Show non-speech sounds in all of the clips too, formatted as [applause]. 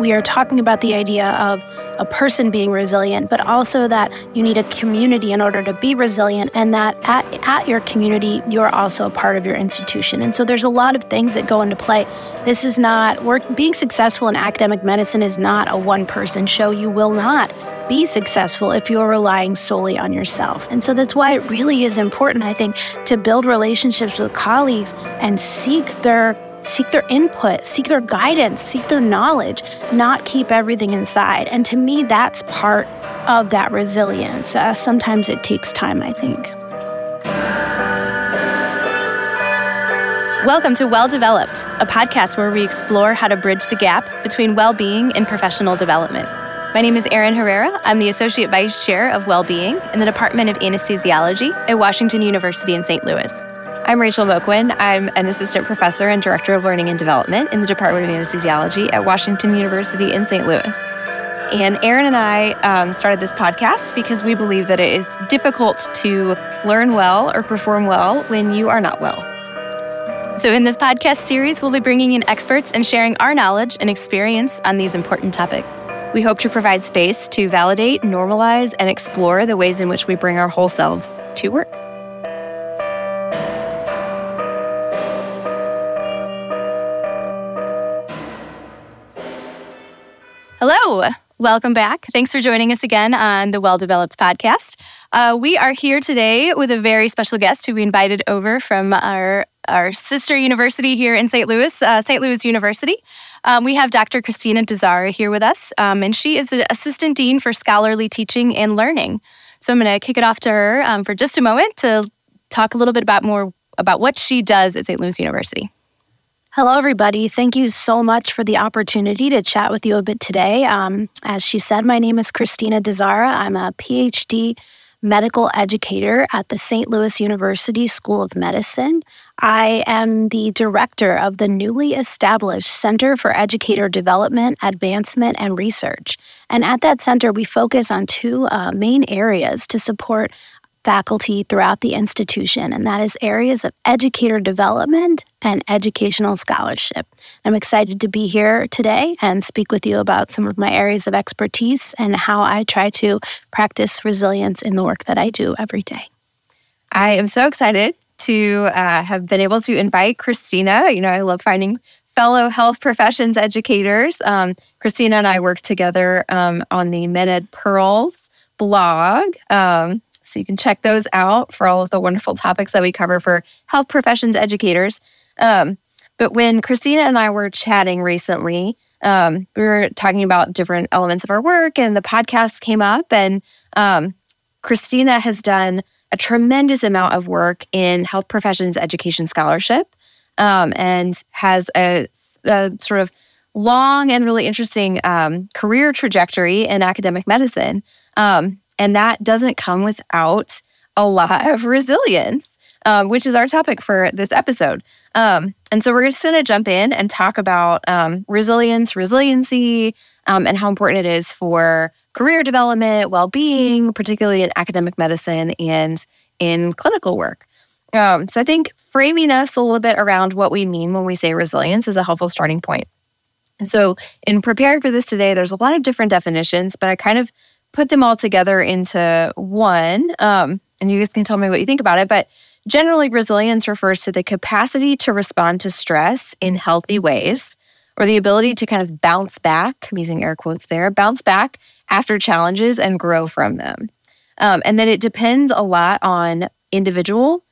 we are talking about the idea of a person being resilient, but also that you need a community in order to be resilient, and that at, at your community, you're also a part of your institution. And so there's a lot of things that go into play. This is not work being successful in academic medicine is not a one person show. You will not be successful if you're relying solely on yourself. And so that's why it really is important, I think, to build relationships with colleagues and seek their seek their input, seek their guidance, seek their knowledge, not keep everything inside. And to me, that's part of that resilience. Uh, sometimes it takes time, I think. Welcome to Well Developed, a podcast where we explore how to bridge the gap between well being and professional development. My name is Erin Herrera. I'm the Associate Vice Chair of Wellbeing in the Department of Anesthesiology at Washington University in St. Louis. I'm Rachel Moquin. I'm an Assistant Professor and Director of Learning and Development in the Department of Anesthesiology at Washington University in St. Louis. And Erin and I um, started this podcast because we believe that it is difficult to learn well or perform well when you are not well. So, in this podcast series, we'll be bringing in experts and sharing our knowledge and experience on these important topics. We hope to provide space to validate, normalize, and explore the ways in which we bring our whole selves to work. Hello. Welcome back. Thanks for joining us again on the Well Developed podcast. Uh, we are here today with a very special guest who we invited over from our, our sister university here in St. Louis, uh, St. Louis University. Um, we have Dr. Kristina Dzara here with us, um, and she is the Assistant Dean for Scholarly Teaching and Learning. So I'm going to kick it off to her um, for just a moment to talk a little bit about more about what she does at St. Louis University. Hello, everybody. Thank you so much for the opportunity to chat with you a bit today. Um, as she said, my name is Kristina Dzara. I'm a PhD medical educator at the St. Louis University School of Medicine. I am the director of the newly established Center for Educator Development, Advancement, and Research. And at that center, we focus on two uh, main areas to support faculty throughout the institution, and that is areas of educator development and educational scholarship. I'm excited to be here today and speak with you about some of my areas of expertise and how I try to practice resilience in the work that I do every day. I am so excited to uh, have been able to invite Kristina. You know, I love finding fellow health professions educators. Um, Kristina and I work together um, on the MedEd Pearls blog. Um, so you can check those out for all of the wonderful topics that we cover for health professions educators. Um, but when Kristina and I were chatting recently, um, we were talking about different elements of our work, and the podcast came up. And um, Kristina has done a tremendous amount of work in health professions education scholarship um, and has a, a, sort of long and really interesting um, career trajectory in academic medicine. Um, and that doesn't come without a lot of resilience, um, which is our topic for this episode. Um, and so we're just going to jump in and talk about um, resilience, resiliency, um, and how important it is for career development, well being, particularly in academic medicine and in clinical work. Um, so I think framing us a little bit around what we mean when we say resilience is a helpful starting point. And so, in preparing for this today, there's a lot of different definitions, but I kind of put them all together into one. Um, and you guys can tell me what you think about it. But generally, resilience refers to the capacity to respond to stress in healthy ways or the ability to kind of bounce back, I'm using air quotes there, bounce back after challenges and grow from them. Um, and then it depends a lot on individual,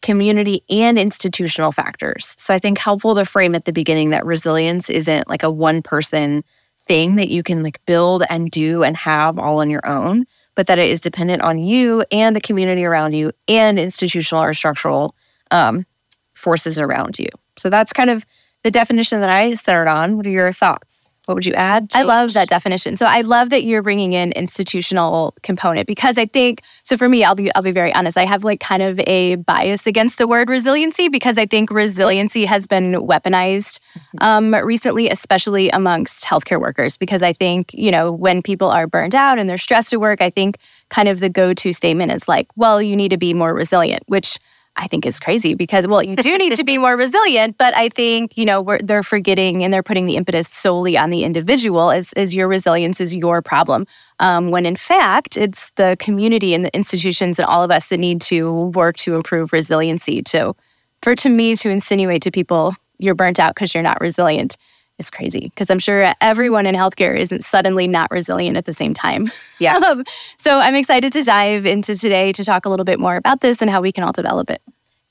community, and institutional factors. So I think helpful to frame at the beginning that resilience isn't like a one person thing that you can like build and do and have all on your own, but that it is dependent on you and the community around you and institutional or structural um, forces around you. So that's kind of the definition that I started on. What are your thoughts? What would you add? I love that definition. So I love that you're bringing in institutional component because I think so for me I'll be I'll be very honest. I have like kind of a bias against the word resiliency because I think resiliency has been weaponized mm-hmm. um, recently, especially amongst healthcare workers. Because I think you know when people are burned out and they're stressed at work, I think kind of the go-to statement is like, well, you need to be more resilient, which I think is crazy because, well, you do need to be more resilient, but I think, you know, they're forgetting and they're putting the impetus solely on the individual as, as your resilience is your problem. Um, when in fact, it's the community and the institutions and all of us that need to work to improve resiliency. To, for to me to insinuate to people you're burnt out because you're not resilient is crazy because I'm sure everyone in healthcare isn't suddenly not resilient at the same time. Yeah. [laughs] Um, so I'm excited to dive into today to talk a little bit more about this and how we can all develop it.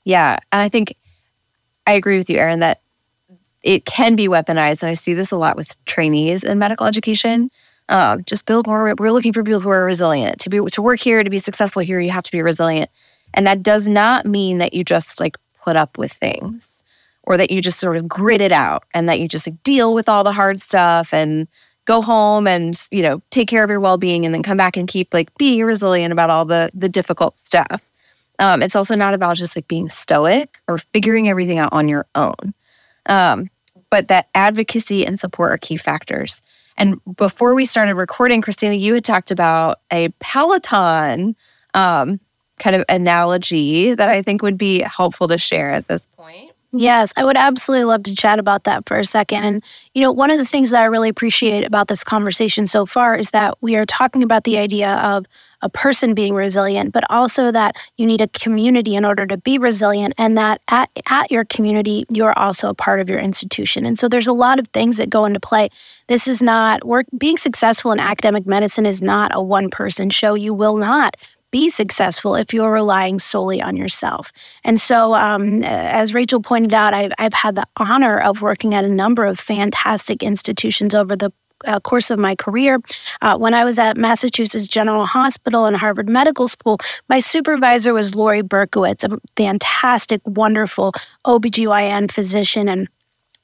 Yeah. And I think I agree with you, Erin, that it can be weaponized. And I see this a lot with trainees in medical education. Uh, just build more. We're looking for people who are resilient. To be to work here, to be successful here, you have to be resilient. And that does not mean that you just like put up with things or that you just sort of grit it out and that you just like deal with all the hard stuff and go home and you know take care of your well-being and then come back and keep like being resilient about all the the difficult stuff. Um, it's also not about just like being stoic or figuring everything out on your own. Um, but that advocacy and support are key factors. And before we started recording kristina you had talked about a peloton um, kind of analogy that i think would be helpful to share at this point Mm-hmm. Yes, I would absolutely love to chat about that for a second. And, you know, one of the things that I really appreciate about this conversation so far is that we are talking about the idea of a person being resilient, but also that you need a community in order to be resilient, and that at, at your community, you're also a part of your institution. And so there's a lot of things that go into play. This is not work, being successful in academic medicine is not a one person show. You will not be successful if you're relying solely on yourself. And so, um, as Rachel pointed out, I've, I've had the honor of working at a number of fantastic institutions over the uh, course of my career. Uh, when I was at Massachusetts General Hospital and Harvard Medical School, my supervisor was Lori Berkowitz, a fantastic, wonderful OBGYN physician. And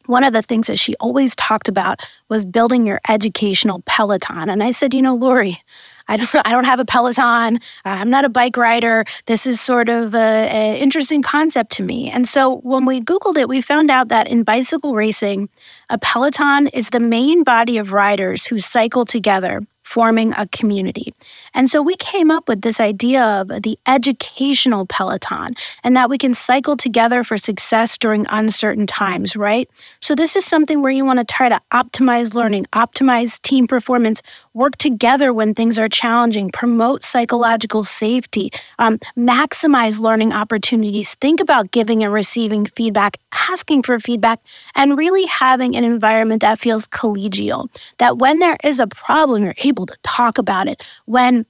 one of the things that she always talked about was building your educational peloton. And I said, you know, Lori, I don't, [laughs] I don't have a Peloton. I'm not a bike rider. This is sort of an interesting concept to me. And so when we Googled it, we found out that in bicycle racing, a Peloton is the main body of riders who cycle together forming a community. And so we came up with this idea of the educational Peloton and that we can cycle together for success during uncertain times, right? So this is something where you want to try to optimize learning, optimize team performance, work together when things are challenging, promote psychological safety, um, maximize learning opportunities, think about giving and receiving feedback, asking for feedback, and really having an environment that feels collegial. That when there is a problem, you're able to talk about it. When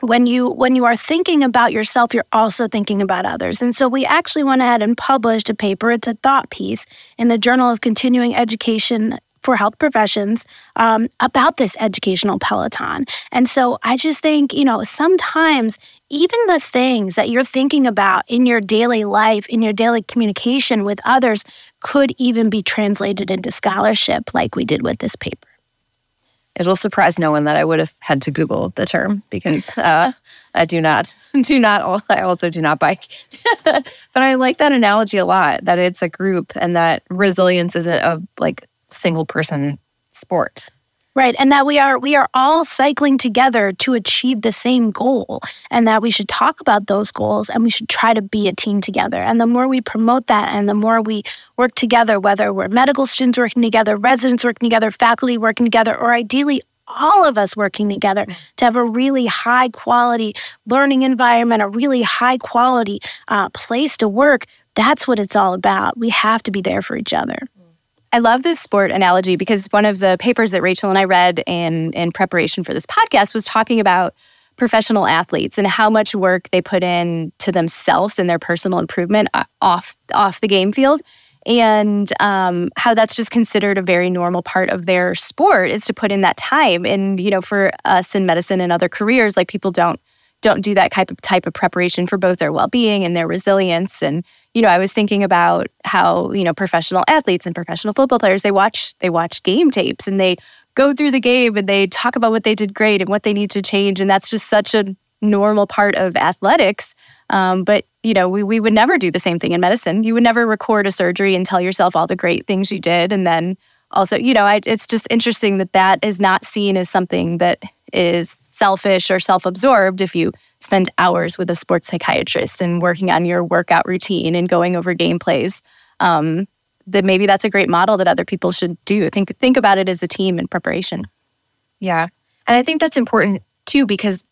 when you when you are thinking about yourself you're also thinking about others and so we actually went ahead and published a paper it's a thought piece in the journal of continuing education for health professions um, about this educational peloton and so i just think you know sometimes even the things that you're thinking about in your daily life in your daily communication with others could even be translated into scholarship like we did with this paper it'll surprise no one that I would have had to Google the term because uh, I do not [laughs] do not I also do not bike. [laughs] but I like that analogy a lot that it's a group and that resilience isn't a like single person sport. Right. And that we are we are all cycling together to achieve the same goal and that we should talk about those goals and we should try to be a team together. And the more we promote that and the more we work together, whether we're medical students working together, residents working together, faculty working together, or ideally all of us working together to have a really high quality learning environment, a really high quality uh, place to work. That's what it's all about. We have to be there for each other. I love this sport analogy because one of the papers that Rachel and I read in in preparation for this podcast was talking about professional athletes and how much work they put in to themselves and their personal improvement uh, off off the game field. And um, how that's just considered a very normal part of their sport is to put in that time. And you know for us in medicine and other careers like people don't don't do that type of type of preparation for both their well-being and their resilience. And you know i was thinking about how you know professional athletes and professional football players they watch they watch game tapes and they go through the game and they talk about what they did great and what they need to change. And that's just such a normal part of athletics. Um, but you know we, we would never do the same thing in medicine. You would never record a surgery and tell yourself all the great things you did. And then also you know I, it's just interesting that that is not seen as something that is selfish or self absorbed if you spend hours with a sports psychiatrist and working on your workout routine and going over game plays. Um, that maybe that's a great model that other people should do. Think think about it as a team in preparation. Yeah. And I think that's important too because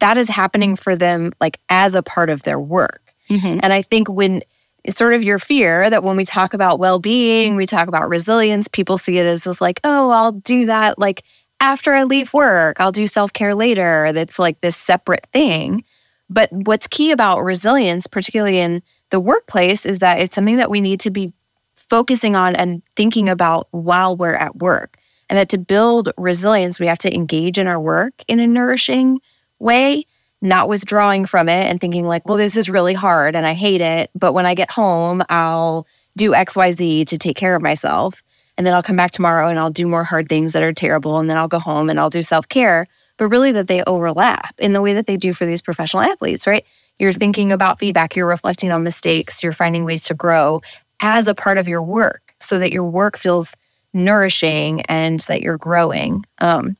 that is happening for them like as a part of their work. Mm-hmm. And I think when it's sort of your fear that when we talk about well-being, we talk about resilience, people see it as this like, oh, I'll do that like after I leave work, I'll do self-care later. That's like this separate thing. But what's key about resilience, particularly in the workplace, is that it's something that we need to be focusing on and thinking about while we're at work. And that to build resilience, we have to engage in our work in a nourishing way, not withdrawing from it and thinking, like, well, this is really hard and I hate it. But when I get home, I'll do XYZ to take care of myself. And then I'll come back tomorrow and I'll do more hard things that are terrible. And then I'll go home and I'll do self care. But really, that they overlap in the way that they do for these professional athletes, right? You're thinking about feedback, you're reflecting on mistakes, you're finding ways to grow as a part of your work so that your work feels nourishing and that you're growing. Um,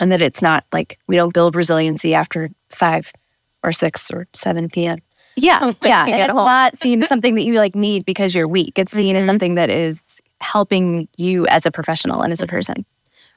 and that it's not like we don't build resiliency after 5 or 6 or 7 p.m. Yeah, [laughs] yeah. it's not seen as something that you like need because you're weak. It's seen mm-hmm. as something that is helping you as a professional and as a person.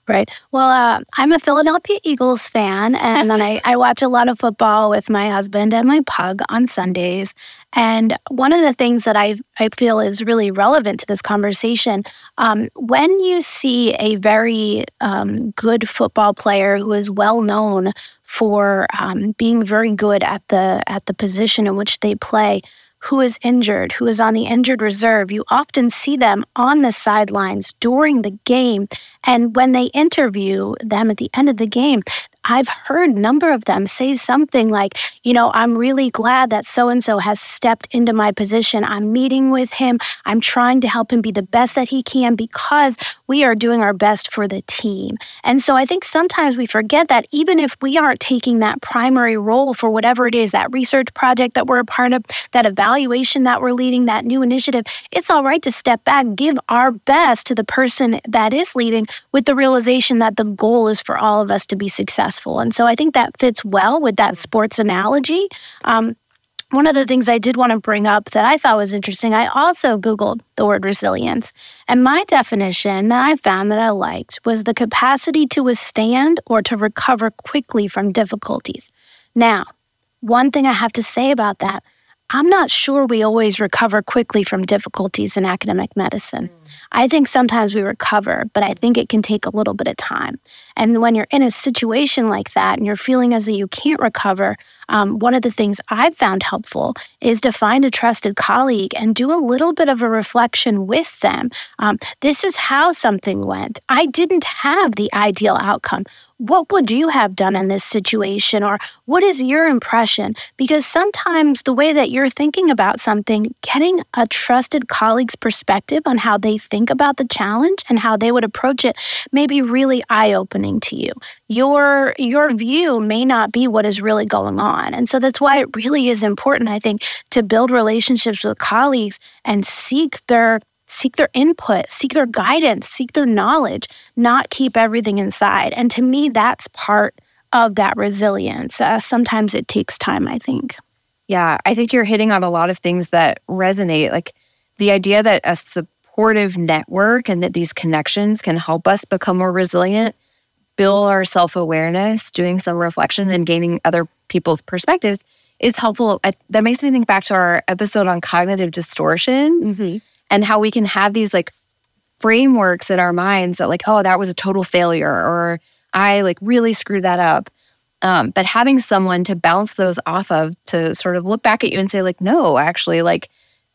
Right. Well, uh, I'm a Philadelphia Eagles fan, and I, [laughs] I watch a lot of football with my husband and my pug on Sundays. And one of the things that I, I feel is really relevant to this conversation um, when you see a very um, good football player who is well known for um, being very good at the at the position in which they play who is injured, who is on the injured reserve, you often see them on the sidelines during the game. And when they interview them at the end of the game, I've heard a number of them say something like, you know, I'm really glad that so and so has stepped into my position. I'm meeting with him. I'm trying to help him be the best that he can because we are doing our best for the team. And so I think sometimes we forget that even if we aren't taking that primary role for whatever it is, that research project that we're a part of, that evaluation that we're leading, that new initiative, it's all right to step back, give our best to the person that is leading with the realization that the goal is for all of us to be successful successful. And so I think that fits well with that sports analogy. Um, one of the things I did want to bring up that I thought was interesting, I also Googled the word resilience. And my definition that I found that I liked was the capacity to withstand or to recover quickly from difficulties. Now, one thing I have to say about that, I'm not sure we always recover quickly from difficulties in academic medicine. I think sometimes we recover, but I think it can take a little bit of time. And when you're in a situation like that and you're feeling as though you can't recover, um, one of the things I've found helpful is to find a trusted colleague and do a little bit of a reflection with them. Um, this is how something went. I didn't have the ideal outcome what would you have done in this situation? Or what is your impression? Because sometimes the way that you're thinking about something, getting a trusted colleague's perspective on how they think about the challenge and how they would approach it may be really eye opening to you. Your, your view may not be what is really going on. And so that's why it really is important, I think, to build relationships with colleagues and seek their seek their input, seek their guidance, seek their knowledge, not keep everything inside. And to me, that's part of that resilience. Uh, sometimes it takes time, I think. Yeah, I think you're hitting on a lot of things that resonate. Like the idea that a supportive network and that these connections can help us become more resilient, build our self awareness, doing some reflection and gaining other people's perspectives is helpful. I, that makes me think back to our episode on cognitive distortions. Mm-hmm and how we can have these like frameworks in our minds that like oh that was a total failure or i like really screwed that up. Um, but having someone to bounce those off of to sort of look back at you and say like no actually like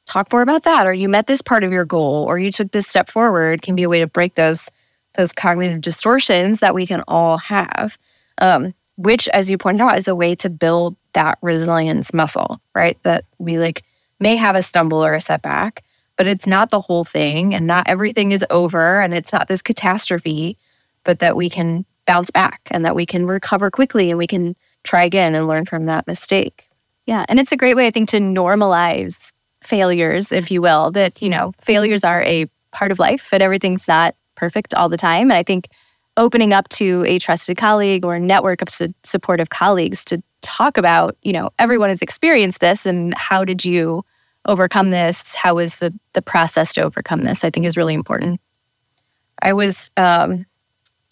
talk more about that or you met this part of your goal or you took this step forward can be a way to break those those cognitive distortions that we can all have um, which as you pointed out is a way to build that resilience muscle right? That we like may have a stumble or a setback but it's not the whole thing and not everything is over and it's not this catastrophe, but that we can bounce back and that we can recover quickly and we can try again and learn from that mistake. Yeah. And it's a great way, I think, to normalize failures, if you will, that, you know, failures are a part of life and everything's not perfect all the time. And I think opening up to a trusted colleague or network of su- supportive colleagues to talk about, you know, everyone has experienced this and how did you overcome this? How was the the process to overcome this? I think is really important. I was um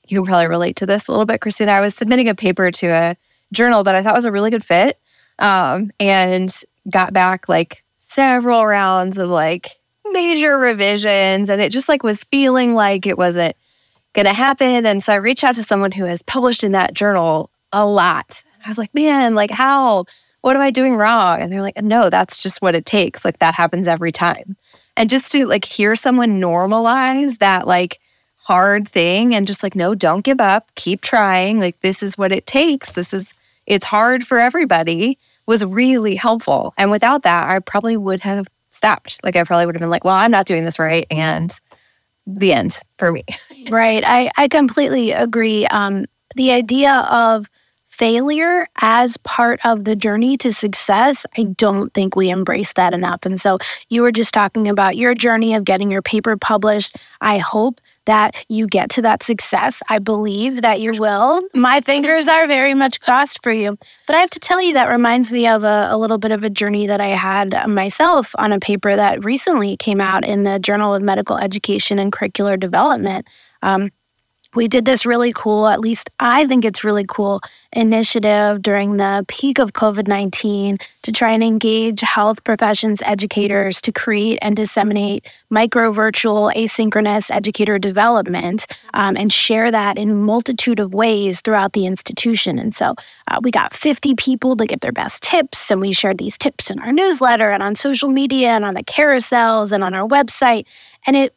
you can probably relate to this a little bit, Kristina. I was submitting a paper to a journal that I thought was a really good fit. Um, and got back like several rounds of like major revisions and it just like was feeling like it wasn't going to happen and so i reached out to someone who has published in that journal a lot i was like man like how what am i doing wrong and they're like no that's just what it takes like that happens every time and just to like hear someone normalize that like hard thing and just like no don't give up keep trying like this is what it takes this is it's hard for everybody was really helpful. And without that, I probably would have stopped. Like I probably would have been like, well, I'm not doing this right. And the end for me. right. I, I completely agree. Um, the idea of failure as part of the journey to success, I don't think we embrace that enough. And so you were just talking about your journey of getting your paper published. I hope that you get to that success. I believe that you will. My fingers are very much crossed for you. But I have to tell you, that reminds me of a, a little bit of a journey that I had myself on a paper that recently came out in the Journal of Medical Education and Curricular Development. Um, we did this really cool, at least I think it's really cool, initiative during the peak of COVID 19 to try and engage health professions educators to create and disseminate micro virtual asynchronous educator development um, and share that in multitude of ways throughout the institution. And so uh, we got 50 people to give their best tips, and we shared these tips in our newsletter and on social media and on the carousels and on our website. And it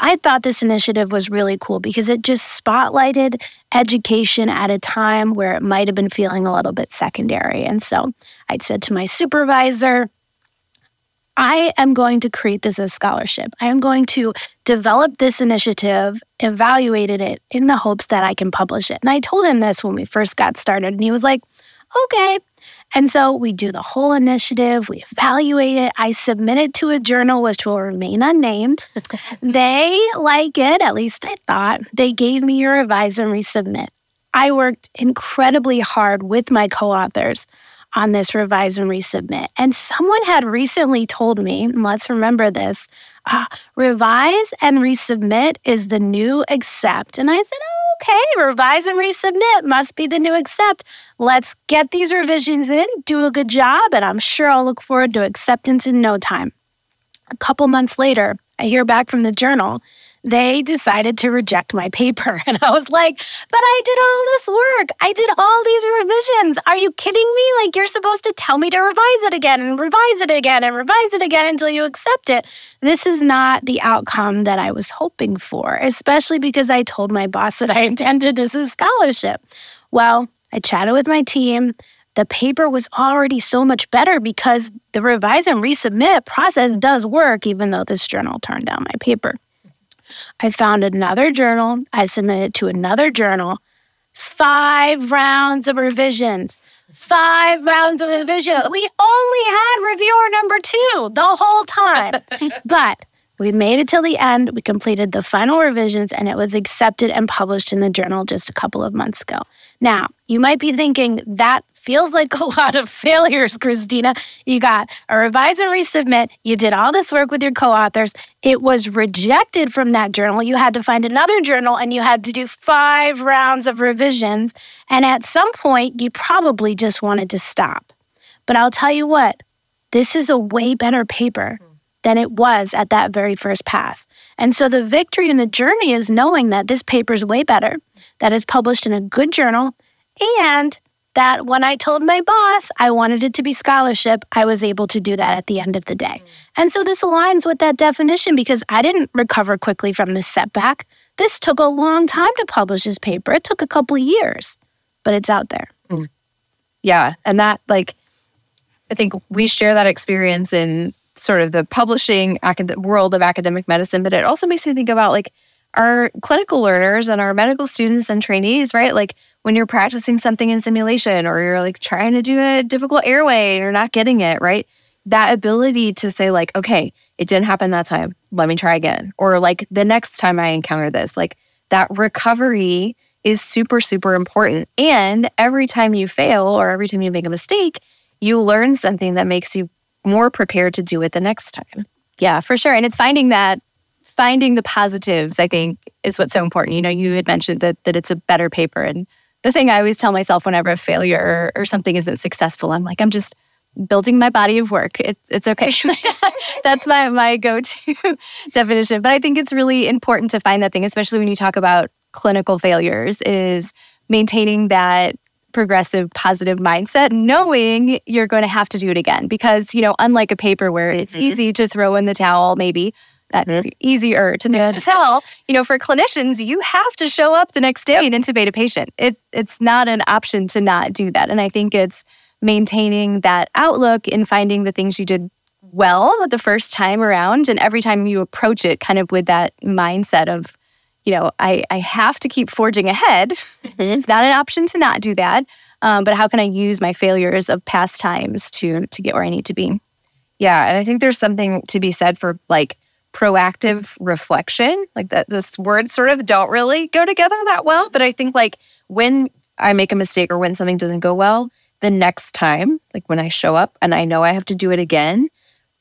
I thought this initiative was really cool because it just spotlighted education at a time where it might have been feeling a little bit secondary. And so I said to my supervisor, I am going to create this as a scholarship. I am going to develop this initiative, evaluated it in the hopes that I can publish it. And I told him this when we first got started, and he was like, okay. And so we do the whole initiative, we evaluate it. I submit it to a journal which will remain unnamed. [laughs] they like it, at least I thought. They gave me a revise and resubmit. I worked incredibly hard with my co authors on this revise and resubmit. And someone had recently told me, let's remember this uh, revise and resubmit is the new accept. And I said, oh, okay, revise and resubmit must be the new accept. Let's get these revisions in, do a good job, and I'm sure I'll look forward to acceptance in no time. A couple months later, I hear back from the journal they decided to reject my paper. [laughs] And I was like, but I did all this work. I did all these revisions. Are you kidding me? Like, you're supposed to tell me to revise it again and revise it again and revise it again until you accept it. This is not the outcome that I was hoping for, especially because I told my boss that I [laughs] intended this as scholarship. Well, I chatted with my team the paper was already so much better because the revise and resubmit process does work, even though this journal turned down my paper. I found another journal. I submitted to another journal. Five rounds of revisions. Five rounds of revisions. We only had reviewer number two the whole time. [laughs] but we made it till the end. We completed the final revisions and it was accepted and published in the journal just a couple of months ago. Now, you might be thinking that feels like a [laughs] lot of failures, Kristina. You got a revise and resubmit. You did all this work with your co authors. It was rejected from that journal. You had to find another journal and you had to do five rounds of revisions. And at some point, you probably just wanted to stop. But I'll tell you what, this is a way better paper hmm. than it was at that very first pass. And so the victory in the journey is knowing that this paper is way better, that is published in a good journal, and that when I told my boss I wanted it to be scholarship, I was able to do that at the end of the day. Mm. And so this aligns with that definition because I didn't recover quickly from this setback. This took a long time to publish this paper. It took a couple of years, but it's out there. Mm. Yeah. And that, like, I think we share that experience in sort of the publishing acad- world of academic medicine, but it also makes me think about like our clinical learners and our medical students and trainees, right? Like, when you're practicing something in simulation or you're like trying to do a difficult airway and you're not getting it, right? That ability to say, like, okay, it didn't happen that time. Let me try again. Or like the next time I encounter this, like that recovery is super, super important. And every time you fail or every time you make a mistake, you learn something that makes you more prepared to do it the next time. Yeah, for sure. And it's finding that finding the positives, I think, is what's so important. You know, you had mentioned that that it's a better paper. And the thing I always tell myself whenever a failure or, or something isn't successful, I'm like, I'm just building my body of work. It's it's okay. [laughs] That's my my go-to [laughs] definition. But I think it's really important to find that thing, especially when you talk about clinical failures, is maintaining that progressive positive mindset knowing you're going to have to do it again because you know unlike a paper where it's mm-hmm. easy to throw in the towel maybe that's mm-hmm. easier to tell. You know for clinicians you have to show up the next day and intubate a patient. It, it's not an option to not do that. And i think it's maintaining that outlook in finding the things you did well the first time around. And every time you approach it kind of with that mindset of you know i, I have to keep forging ahead. Mm-hmm. it's not an option to not do that. Um, but how can i use my failures of past times to to get where i need to be? Yeah. And i think there's something to be said for like proactive reflection like that this words sort of don't really go together that well but i think like when i make a mistake or when something doesn't go well the next time, like when I show up and I know I have to do it again,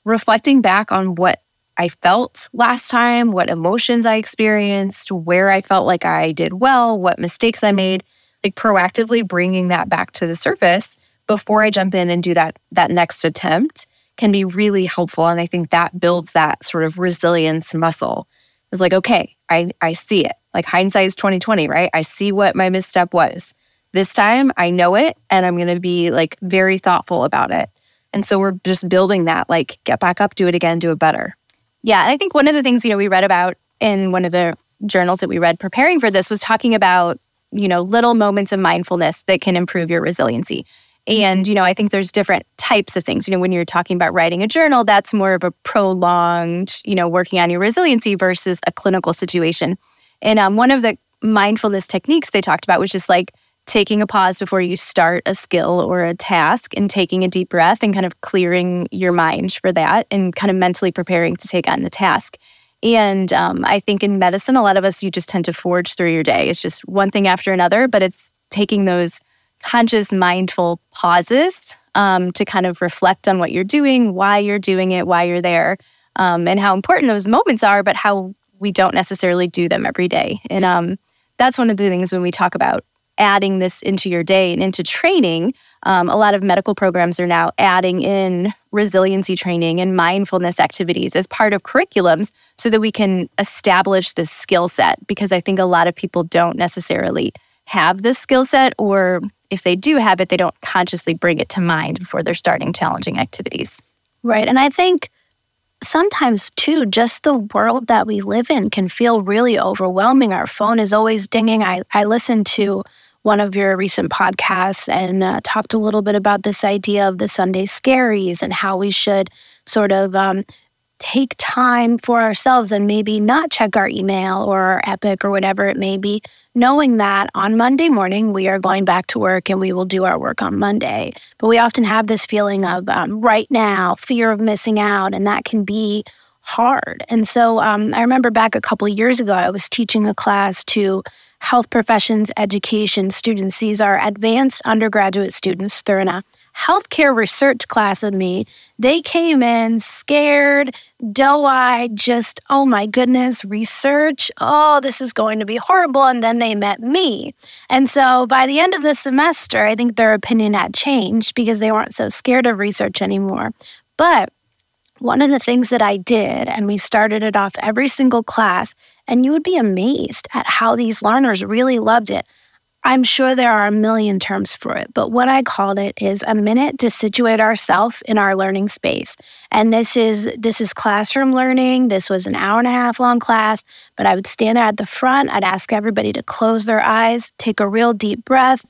reflecting back on what I felt last time, what emotions I experienced, where I felt like I did well, what mistakes I made, like proactively bringing that back to the surface before I jump in and do that that next attempt can be really helpful and I think that builds that sort of resilience muscle. It's like okay, I I see it. Like hindsight is 2020, right? I see what my misstep was. This time I know it and I'm going to be like very thoughtful about it. And so we're just building that like get back up, do it again, do it better. Yeah. And I think one of the things, you know, we read about in one of the journals that we read preparing for this was talking about, you know, little moments of mindfulness that can improve your resiliency. And, you know, I think there's different types of things. You know, when you're talking about writing a journal, that's more of a prolonged, you know, working on your resiliency versus a clinical situation. And um, one of the mindfulness techniques they talked about was just like taking a pause before you start a skill or a task and taking a deep breath and kind of clearing your mind for that and kind of mentally preparing to take on the task. And um, I think in medicine, a lot of us, you just tend to forge through your day. It's just one thing after another, but it's taking those conscious, mindful pauses um, to kind of reflect on what you're doing, why you're doing it, why you're there, um, and how important those moments are, but how we don't necessarily do them every day. And um, that's one of the things when we talk about adding this into your day and into training. Um, a lot of medical programs are now adding in resiliency training and mindfulness activities as part of curriculums so that we can establish this skill set because I think a lot of people don't necessarily have this skill set or if they do have it, they don't consciously bring it to mind before they're starting challenging activities. Right. And I think sometimes too just the world that we live in can feel really overwhelming our phone is always dinging i, I listened to one of your recent podcasts and uh, talked a little bit about this idea of the sunday scaries and how we should sort of um, take time for ourselves and maybe not check our email or our epic or whatever it may be knowing that on Monday morning we are going back to work and we will do our work on Monday. But we often have this feeling of um, right now, fear of missing out, and that can be hard. And so um, I remember back a couple years ago, I was teaching a class to health professions education students. These are advanced undergraduate students. They're in a healthcare research class with me. They came in scared, doe eyed, just, oh my goodness, research. Oh, this is going to be horrible. And then they met me. And so by the end of the semester, I think their opinion had changed because they weren't so scared of research anymore. But one of the things that I did, and we started it off every single class, and you would be amazed at how these learners really loved it. I'm sure there are a million terms for it, but what I called it is a minute to situate ourselves in our learning space. And this is this is classroom learning. This was an hour and a half long class, but I would stand at the front, I'd ask everybody to close their eyes, take a real deep breath,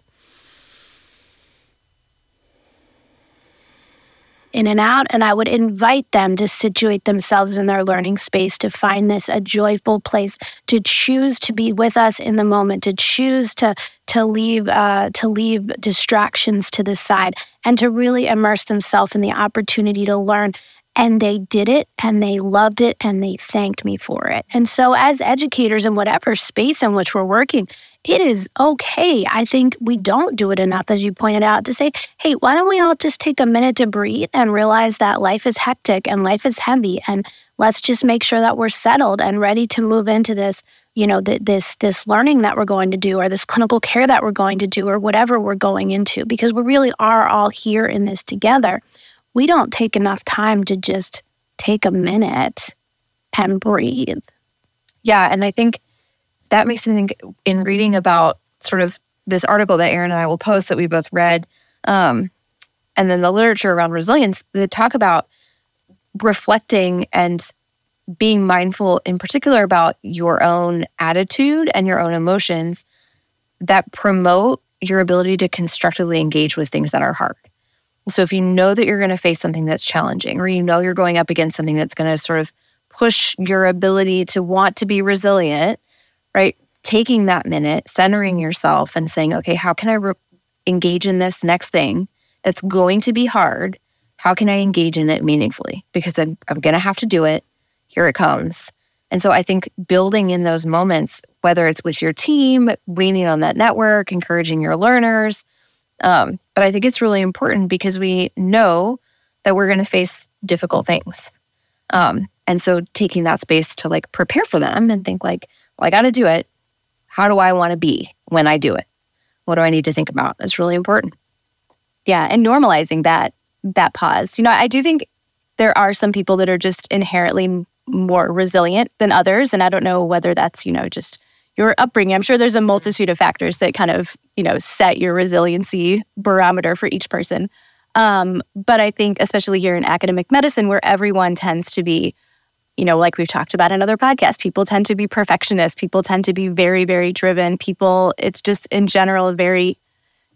in and out. And I would invite them to situate themselves in their learning space, to find this a joyful place, to choose to be with us in the moment, to choose to to leave uh, to leave distractions to the side, and to really immerse themselves in the opportunity to learn. and they did it and they loved it and they thanked me for it. And so, as educators in whatever space in which we're working, it is okay. I think we don't do it enough, as you pointed out, to say, hey, why don't we all just take a minute to breathe and realize that life is hectic and life is heavy and let's just make sure that we're settled and ready to move into this you know th- this this learning that we're going to do or this clinical care that we're going to do or whatever we're going into because we really are all here in this together we don't take enough time to just take a minute and breathe yeah and i think that makes me think in reading about sort of this article that Erin and I will post that we both read, um, and then the literature around resilience, they talk about reflecting and being mindful in particular about your own attitude and your own emotions that promote your ability to constructively engage with things that are hard. So if you know that you're going to face something that's challenging or you know you're going up against something that's going to sort of push your ability to want to be resilient, right? Taking that minute, centering yourself and saying, okay, how can I re- engage in this next thing that's going to be hard? How can I engage in it meaningfully? Because I'm, I'm going to have to do it. Here it comes. And so I think building in those moments, whether it's with your team, leaning on that network, encouraging your learners. Um, but I think it's really important because we know that we're going to face difficult things. Um, and so taking that space to like prepare for them and think like, well, I got to do it. How do I want to be when I do it? What do I need to think about? It's really important. Yeah, and normalizing that that pause. You know, I do think there are some people that are just inherently more resilient than others, and I don't know whether that's you know just your upbringing. I'm sure there's a multitude of factors that kind of you know set your resiliency barometer for each person. Um, but I think, especially here in academic medicine, where everyone tends to be you know, like we've talked about in other podcasts, people tend to be perfectionists. People tend to be very, very driven. People, it's just in general a very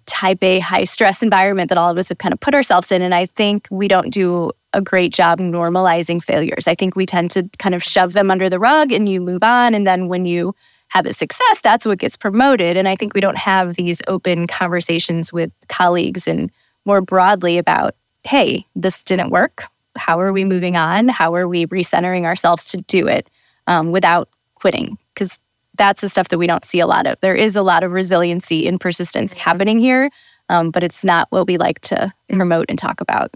type A high stress environment that all of us have kind of put ourselves in. And I think we don't do a great job normalizing failures. I think we tend to kind of shove them under the rug and you move on. And then when you have a success, that's what gets promoted. And I think we don't have these open conversations with colleagues and more broadly about, hey, this didn't work how are we moving on? How are we recentering ourselves to do it um, without quitting? Because that's the stuff that we don't see a lot of. There is a lot of resiliency and persistence mm-hmm. happening here, um, but it's not what we like to promote and talk about.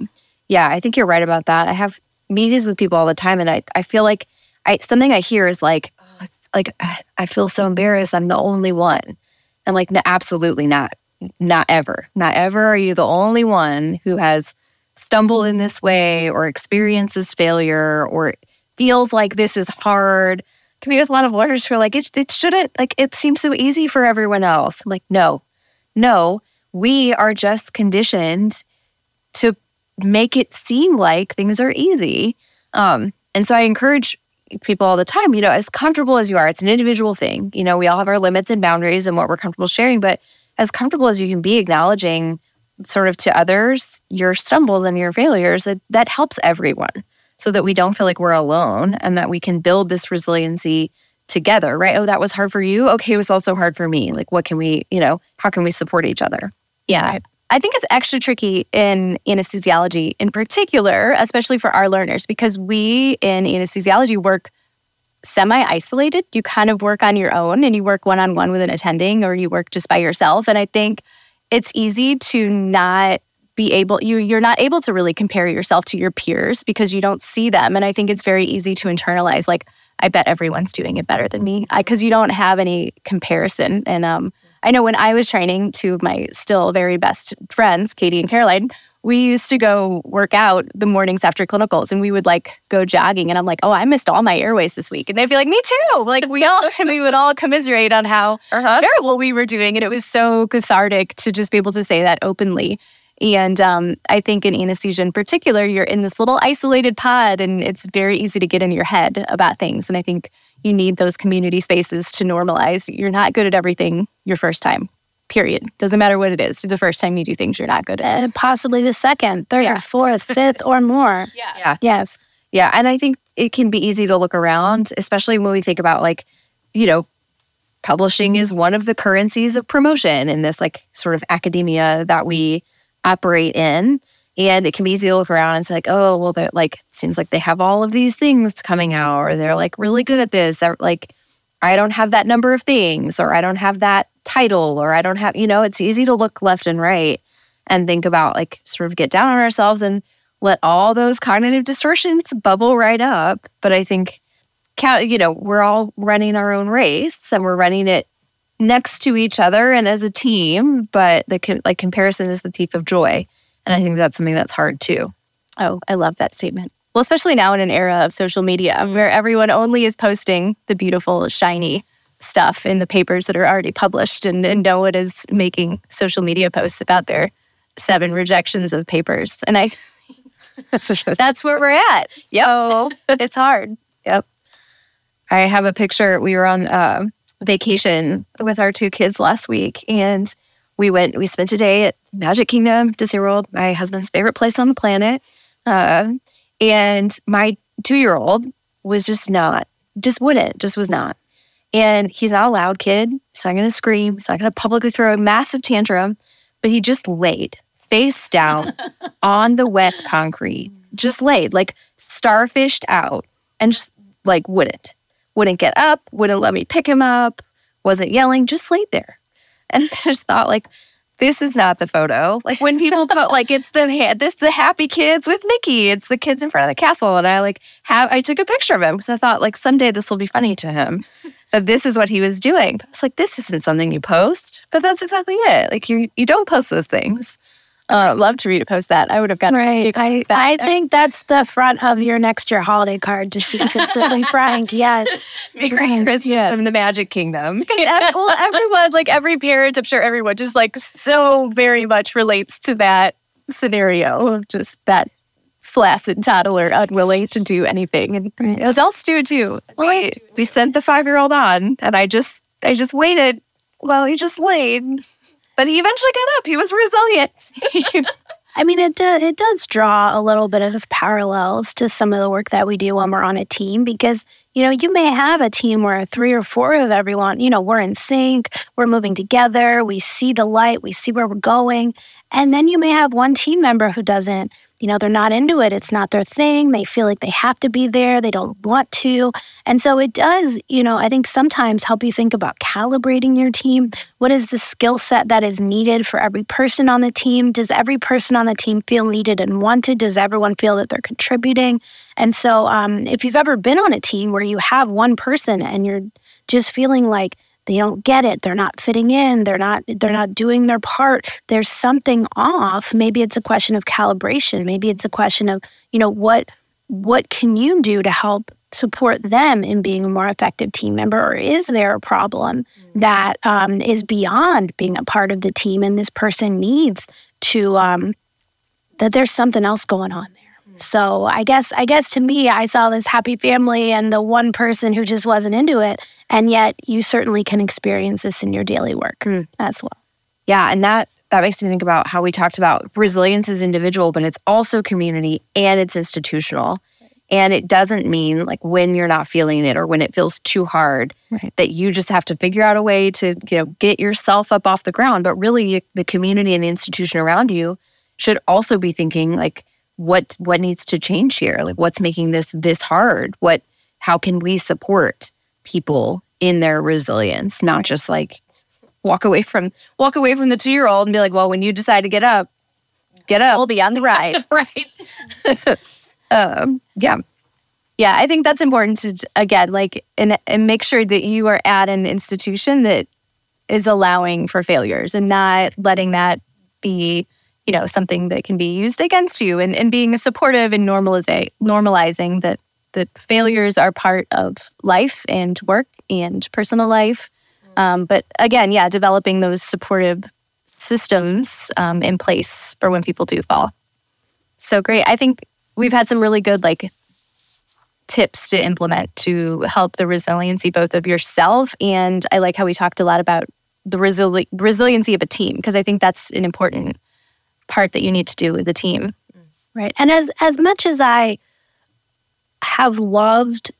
Yeah, I think you're right about that. I have meetings with people all the time, and I, I feel like I something I hear is like, oh, it's like I feel so embarrassed. I'm the only one. I'm like, no, absolutely not. Not ever. Not ever are you the only one who has stumble in this way or experiences failure or feels like this is hard. Can be with a lot of learners who are like, it, it shouldn't, like, it seems so easy for everyone else. I'm like, no, no, we are just conditioned to make it seem like things are easy. Um, and so I encourage people all the time, you know, as comfortable as you are, it's an individual thing. You know, we all have our limits and boundaries and what we're comfortable sharing, but as comfortable as you can be acknowledging sort of to others your stumbles and your failures that, that helps everyone so that we don't feel like we're alone and that we can build this resiliency together right? Oh that was hard for you? Okay it was also hard for me. Like what can we you know how can we support each other? Yeah. I think it's extra tricky in anesthesiology in particular, especially for our learners, because we in anesthesiology work semi isolated. You kind of work on your own and you work one on one with an attending or you work just by yourself. And I think it's easy to not be able you you're not able to really compare yourself to your peers because you don't see them. And i think it's very easy to internalize like i bet everyone's doing it better than me. Because you don't have any comparison. And um, i know when i was training two of my still very best friends katie and caroline we used to go work out the mornings after clinicals and we would like go jogging and i'm like oh i missed all my airways this week. And they'd be like me too. Like we all and [laughs] we would all commiserate on how uh-huh. terrible we were doing and it was so cathartic to just be able to say that openly. And um, i think in anesthesia in particular you're in this little isolated pod and it's very easy to get in your head about things and i think you need those community spaces to normalize. You're not good at everything your first time period. Doesn't matter what it is. The first time you do things you're not good at. And possibly the second, third, yeah. fourth, fifth, or more. [laughs] Yeah. yeah. Yes. Yeah. And I think it can be easy to look around, especially when we think about like, you know, publishing is one of the currencies of promotion in this like sort of academia that we operate in. And it can be easy to look around and say, like, oh, well, they're like, seems like they have all of these things coming out, or they're like really good at this. They're like, I don't have that number of things, or I don't have that title, or I don't have, you know, it's easy to look left and right and think about like sort of get down on ourselves and let all those cognitive distortions bubble right up. But I think, you know, we're all running our own race and we're running it next to each other and as a team, but the like comparison is the thief of joy. And I think that's something that's hard too. Oh, I love that statement. Well, especially now in an era of social media where everyone only is posting the beautiful, shiny stuff in the papers that are already published, and, and no one is making social media posts about their seven rejections of papers. And I, [laughs] that's where we're at. Yep. So it's hard. Yep. I have a picture. We were on uh, vacation with our two kids last week, and we went. We spent a day at Magic Kingdom, Disney World, my husband's favorite place on the planet. Uh, and my two-year-old was just not, just wouldn't, just was not. And he's not a loud kid. He's not going to scream. He's not going to publicly throw a massive tantrum. But he just laid face down [laughs] on the wet concrete, just laid like starfished out, and just like wouldn't wouldn't get up, wouldn't let me pick him up, wasn't yelling, just laid there. And [laughs] I just thought, like, this is not the photo. Like when people put like it's the this the happy kids with Mickey. It's the kids in front of the castle, and I like have I took a picture of him because I thought like someday this will be funny to him. That this is what he was doing. But it's like this isn't something you post, but that's exactly it. Like you you don't post those things. Uh, love to read a post that. I would have gotten right. I, I think that's the front of your next year holiday card. Just see consistently Frank. [laughs] Yes, Merry Christmas yes. from the Magic Kingdom. [laughs] well, everyone, like every parent, I'm sure everyone just like so very much relates to that scenario of just that flaccid toddler unwilling to do anything, and right. adults do it too. Well, we, we sent the five year old on, and I just I just waited while he just laid. But he eventually got up. He was resilient. [laughs] I mean, it do, it does draw a little bit of parallels to some of the work that we do when we're on a team because you know you may have a team where three or four of everyone you know we're in sync, we're moving together, we see the light, we see where we're going, and then you may have one team member who doesn't you know, they're not into it. It's not their thing. They feel like they have to be there. They don't want to. And so it does, you know, I think sometimes help you think about calibrating your team. What is the skill set that is needed for every person on the team? Does every person on the team feel needed and wanted? Does everyone feel that they're contributing? And so um, if you've ever been on a team where you have one person and you're just feeling like, they don't get it. They're not fitting in. They're not they're not doing their part. There's something off. Maybe it's a question of calibration. Maybe it's a question of you know what what can you do to help support them in being a more effective team member? Or is there a problem mm-hmm. that um, is beyond being a part of the team and this person needs to um, that there's something else going on so I guess I guess to me I saw this happy family and the one person who just wasn't into it and yet you certainly can experience this in your daily work mm. as well. Yeah, and that that makes me think about how we talked about resilience is individual but it's also community and it's institutional. And it doesn't mean like when you're not feeling it or when it feels too hard right. that you just have to figure out a way to, you know, get yourself up off the ground, but really the community and the institution around you should also be thinking like what what needs to change here? Like what's making this this hard? What how can we support people in their resilience not just like walk away from walk away from the two year old and be like well when you decide to get up get up. We'll be on the ride. [laughs] Right. [laughs] Um, yeah. Yeah i think that's important to again like and, and make sure that you are at an institution that is allowing for failures and not letting that be you know something that can be used against you and, and being supportive and normalizing normalizing that that failures are part of life and work and personal life. Um, but again yeah developing those supportive systems um, in place for when people do fall. So great. I think we've had some really good like tips to implement to help the resiliency both of yourself and i like how we talked a lot about the resili- resiliency of a team because i think that's an important part that you need to do with the team. Mm. Right. And as as much as I have loved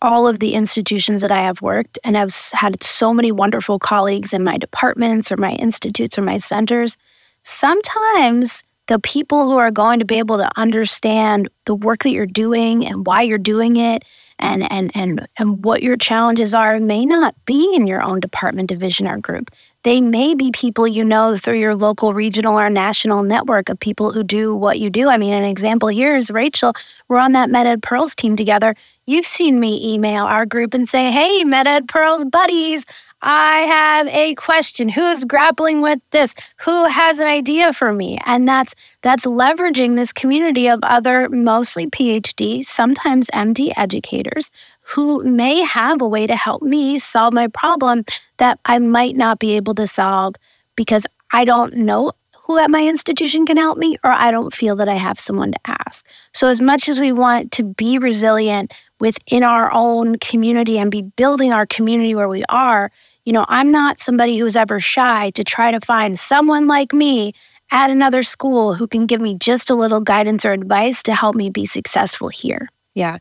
all of the institutions that I have worked and have had so many wonderful colleagues in my departments or my institutes or my centers, sometimes the people who are going to be able to understand the work that you're doing and why you're doing it and and and and what your challenges are may not be in your own department division or group. They may be people you know through your local regional or national network of people who do what you do. I mean an example here is rachel. We're on that meded pearls team together. You've seen me email our group and say hey meded pearls buddies I have a question. Who's grappling with this? Who has an idea for me? And that's that's leveraging this community of other mostly PhD, sometimes MD educators who may have a way to help me solve my problem that I might not be able to solve because I don't know who at my institution can help me or I don't feel that I have someone to ask. So as much as we want to be resilient within our own community and be building our community where we are, you know, I'm not somebody who's ever shy to try to find someone like me at another school who can give me just a little guidance or advice to help me be successful here. Yeah.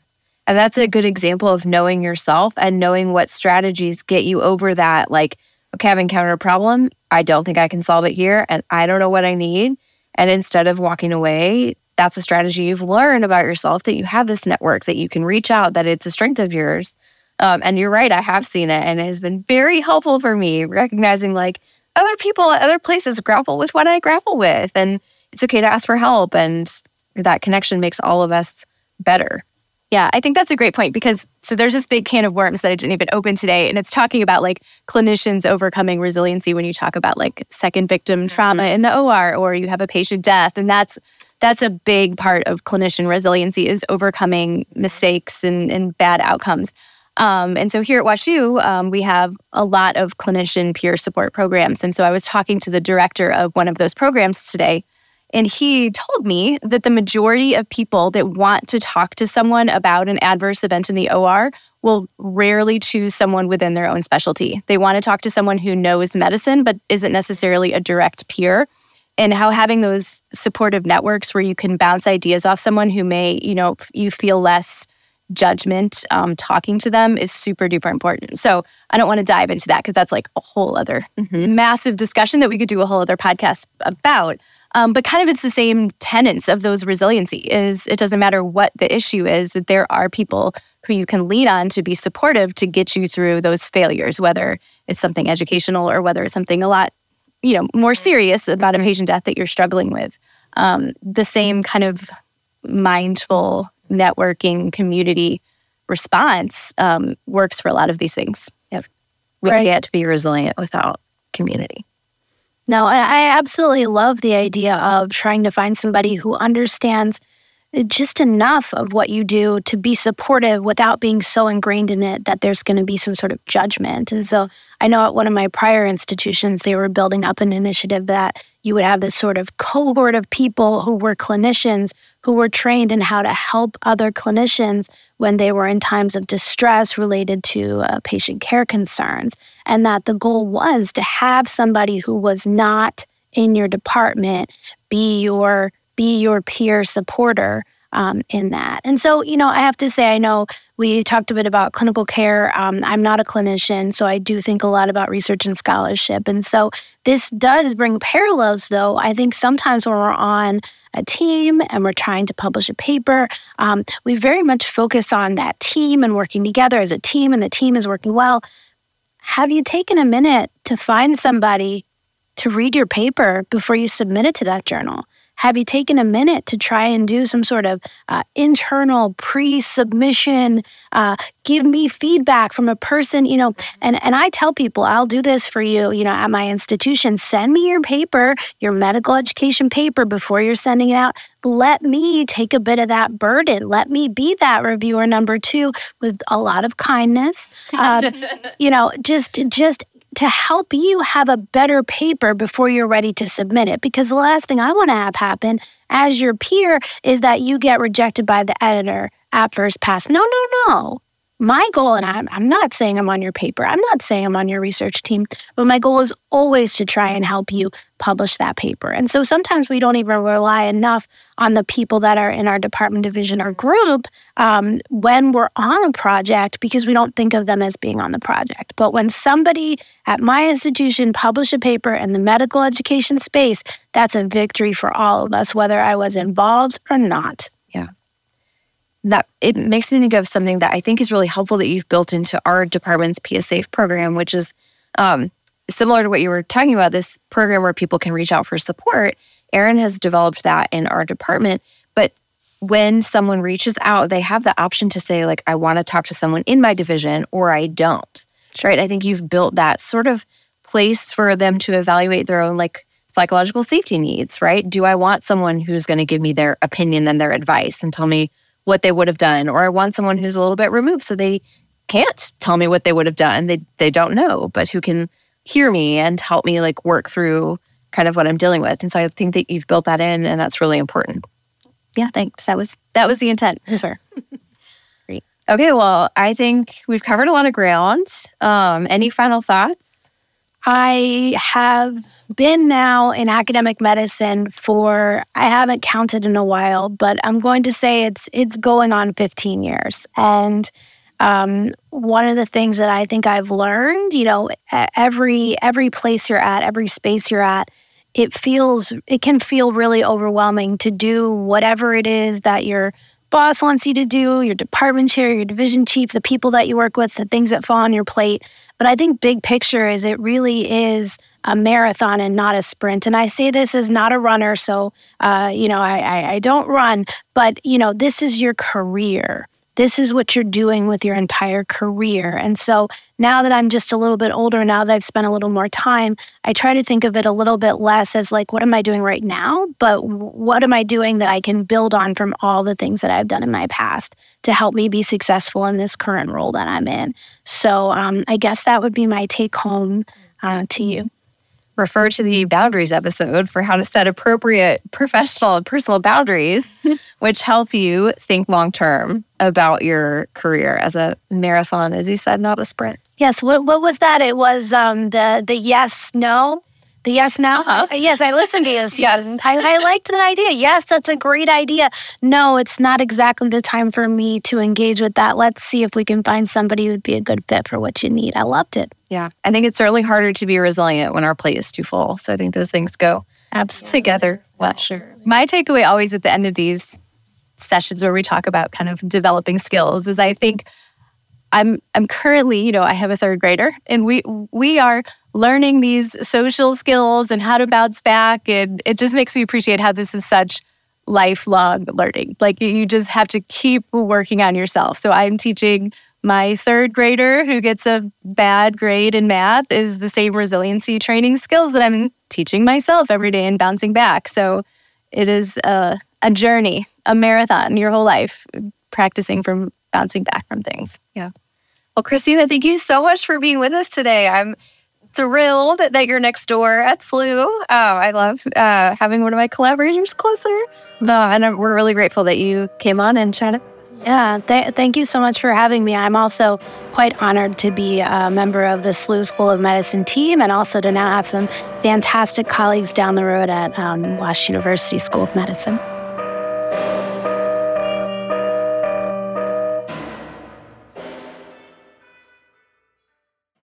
And that's a good example of knowing yourself and knowing what strategies get you over that. Like, okay, I've encountered a problem. I don't think I can solve it here. And I don't know what I need. And instead of walking away, that's a strategy you've learned about yourself that you have this network that you can reach out, that it's a strength of yours. Um, and you're right, I have seen it, and it has been very helpful for me recognizing like other people at other places grapple with what I grapple with, and it's okay to ask for help, and that connection makes all of us better. Yeah, I think that's a great point because so there's this big can of worms that I didn't even open today, and it's talking about like clinicians overcoming resiliency when you talk about like second victim mm-hmm. trauma in the OR or you have a patient death, and that's that's a big part of clinician resiliency is overcoming mistakes and, and bad outcomes. Um, and so here at WashU, um, we have a lot of clinician peer support programs. And so I was talking to the director of one of those programs today, and he told me that the majority of people that want to talk to someone about an adverse event in the OR will rarely choose someone within their own specialty. They want to talk to someone who knows medicine, but isn't necessarily a direct peer. And how having those supportive networks where you can bounce ideas off someone who may, you know, you feel less judgment um, talking to them is super duper important. So I don't want to dive into that because that's like a whole other mm-hmm. massive discussion that we could do a whole other podcast about. Um, but kind of it's the same tenets of those resiliency is it doesn't matter what the issue is that there are people who you can lean on to be supportive to get you through those failures whether it's something educational or whether it's something a lot you know more serious about a mm-hmm. patient death that you're struggling with um, the same kind of mindful networking community response um, works for a lot of these things. Yep. We right. can't be resilient without community. No, I absolutely love the idea of trying to find somebody who understands just enough of what you do to be supportive without being so ingrained in it that there's going to be some sort of judgment. And so I know at one of my prior institutions, they were building up an initiative that you would have this sort of cohort of people who were clinicians who were trained in how to help other clinicians when they were in times of distress related to uh, patient care concerns. And that the goal was to have somebody who was not in your department be your be your peer supporter um, in that. And so, you know, I have to say, I know we talked a bit about clinical care. Um, I'm not a clinician, so I do think a lot about research and scholarship. And so this does bring parallels, though. I think sometimes when we're on a team and we're trying to publish a paper, um, we very much focus on that team and working together as a team, and the team is working well. Have you taken a minute to find somebody to read your paper before you submit it to that journal? Have you taken a minute to try and do some sort of uh, internal pre submission? Uh, give me feedback from a person, you know. And, and I tell people, I'll do this for you, you know, at my institution. Send me your paper, your medical education paper before you're sending it out. Let me take a bit of that burden. Let me be that reviewer number two with a lot of kindness. [laughs] Uh, you know, just just to help you have a better paper before you're ready to submit it. Because the last thing I want to have happen as your peer is that you get rejected by the editor at first pass. No, no, no. My goal, and I'm, I'm not saying I'm on your paper, I'm not saying I'm on your research team, but my goal is always to try and help you publish that paper. And so sometimes we don't even rely enough on the people that are in our department, division, or group um, when we're on a project because we don't think of them as being on the project. But when somebody at my institution published a paper in the medical education space, that's a victory for all of us, whether I was involved or not that it makes me think of something that I think is really helpful that you've built into our department's PSAFE program, which is um, similar to what you were talking about this program where people can reach out for support. Erin has developed that in our department. But when someone reaches out, they have the option to say, like, I want to talk to someone in my division or I don't. Right. I think you've built that sort of place for them to evaluate their own like psychological safety needs, right? Do I want someone who's going to give me their opinion and their advice and tell me what they would have done, or I want someone who's a little bit removed so they can't tell me what they would have done. They they don't know, but who can hear me and help me like work through kind of what I'm dealing with. And so I think that you've built that in and that's really important. Yeah, thanks. That was that was the intent. Sure. [laughs] Great. Okay, well, I think we've covered a lot of ground. Um, any final thoughts? I have been now in academic medicine for I haven't counted in a while, but I'm going to say it's it's going on 15 years. And um, one of the things that I think I've learned, you know, every every place you're at, every space you're at, it feels it can feel really overwhelming to do whatever it is that your boss wants you to do, your department chair, your division chief, the people that you work with, the things that fall on your plate. But I think big picture is it really is a marathon and not a sprint. And I say this as not a runner, so uh, you know I, I, I don't run, but you know this is your career. This is what you're doing with your entire career. And so now that I'm just a little bit older, now that I've spent a little more time, I try to think of it a little bit less as like, what am I doing right now? But what am I doing that I can build on from all the things that I've done in my past to help me be successful in this current role that I'm in? So um, I guess that would be my take home uh, to you refer to the boundaries episode for how to set appropriate professional and personal boundaries, [laughs] which help you think long term about your career as a marathon, as you said, not a sprint. Yes. What, what was that? It was um, the the yes no the yes now? Uh-huh. Uh, yes, I listened to you. yes. [laughs] I, I liked the idea. Yes, that's a great idea. No, it's not exactly the time for me to engage with that. Let's see if we can find somebody who would be a good fit for what you need. I loved it. Yeah. I think it's certainly harder to be resilient when our plate is too full. So I think those things go absolutely together. Well, sure. My takeaway always at the end of these sessions where we talk about kind of developing skills is I think I'm I'm currently, you know, I have a third grader and we we are learning these social skills and how to bounce back. And it just makes me appreciate how this is such lifelong learning. Like you just have to keep working on yourself. So I'm teaching my third grader who gets a bad grade in math is the same resiliency training skills that I'm teaching myself every day and bouncing back. So it is a, a journey, a marathon your whole life, practicing from bouncing back from things. Yeah. Well, Kristina, thank you so much for being with us today. I'm thrilled that you're next door at SLU. Oh, I love uh, having one of my collaborators closer. Uh, and we're really grateful that you came on and chatted. Yeah, th- thank you so much for having me. I'm also quite honored to be a member of the SLU School of Medicine team and also to now have some fantastic colleagues down the road at um, Wash University School of Medicine.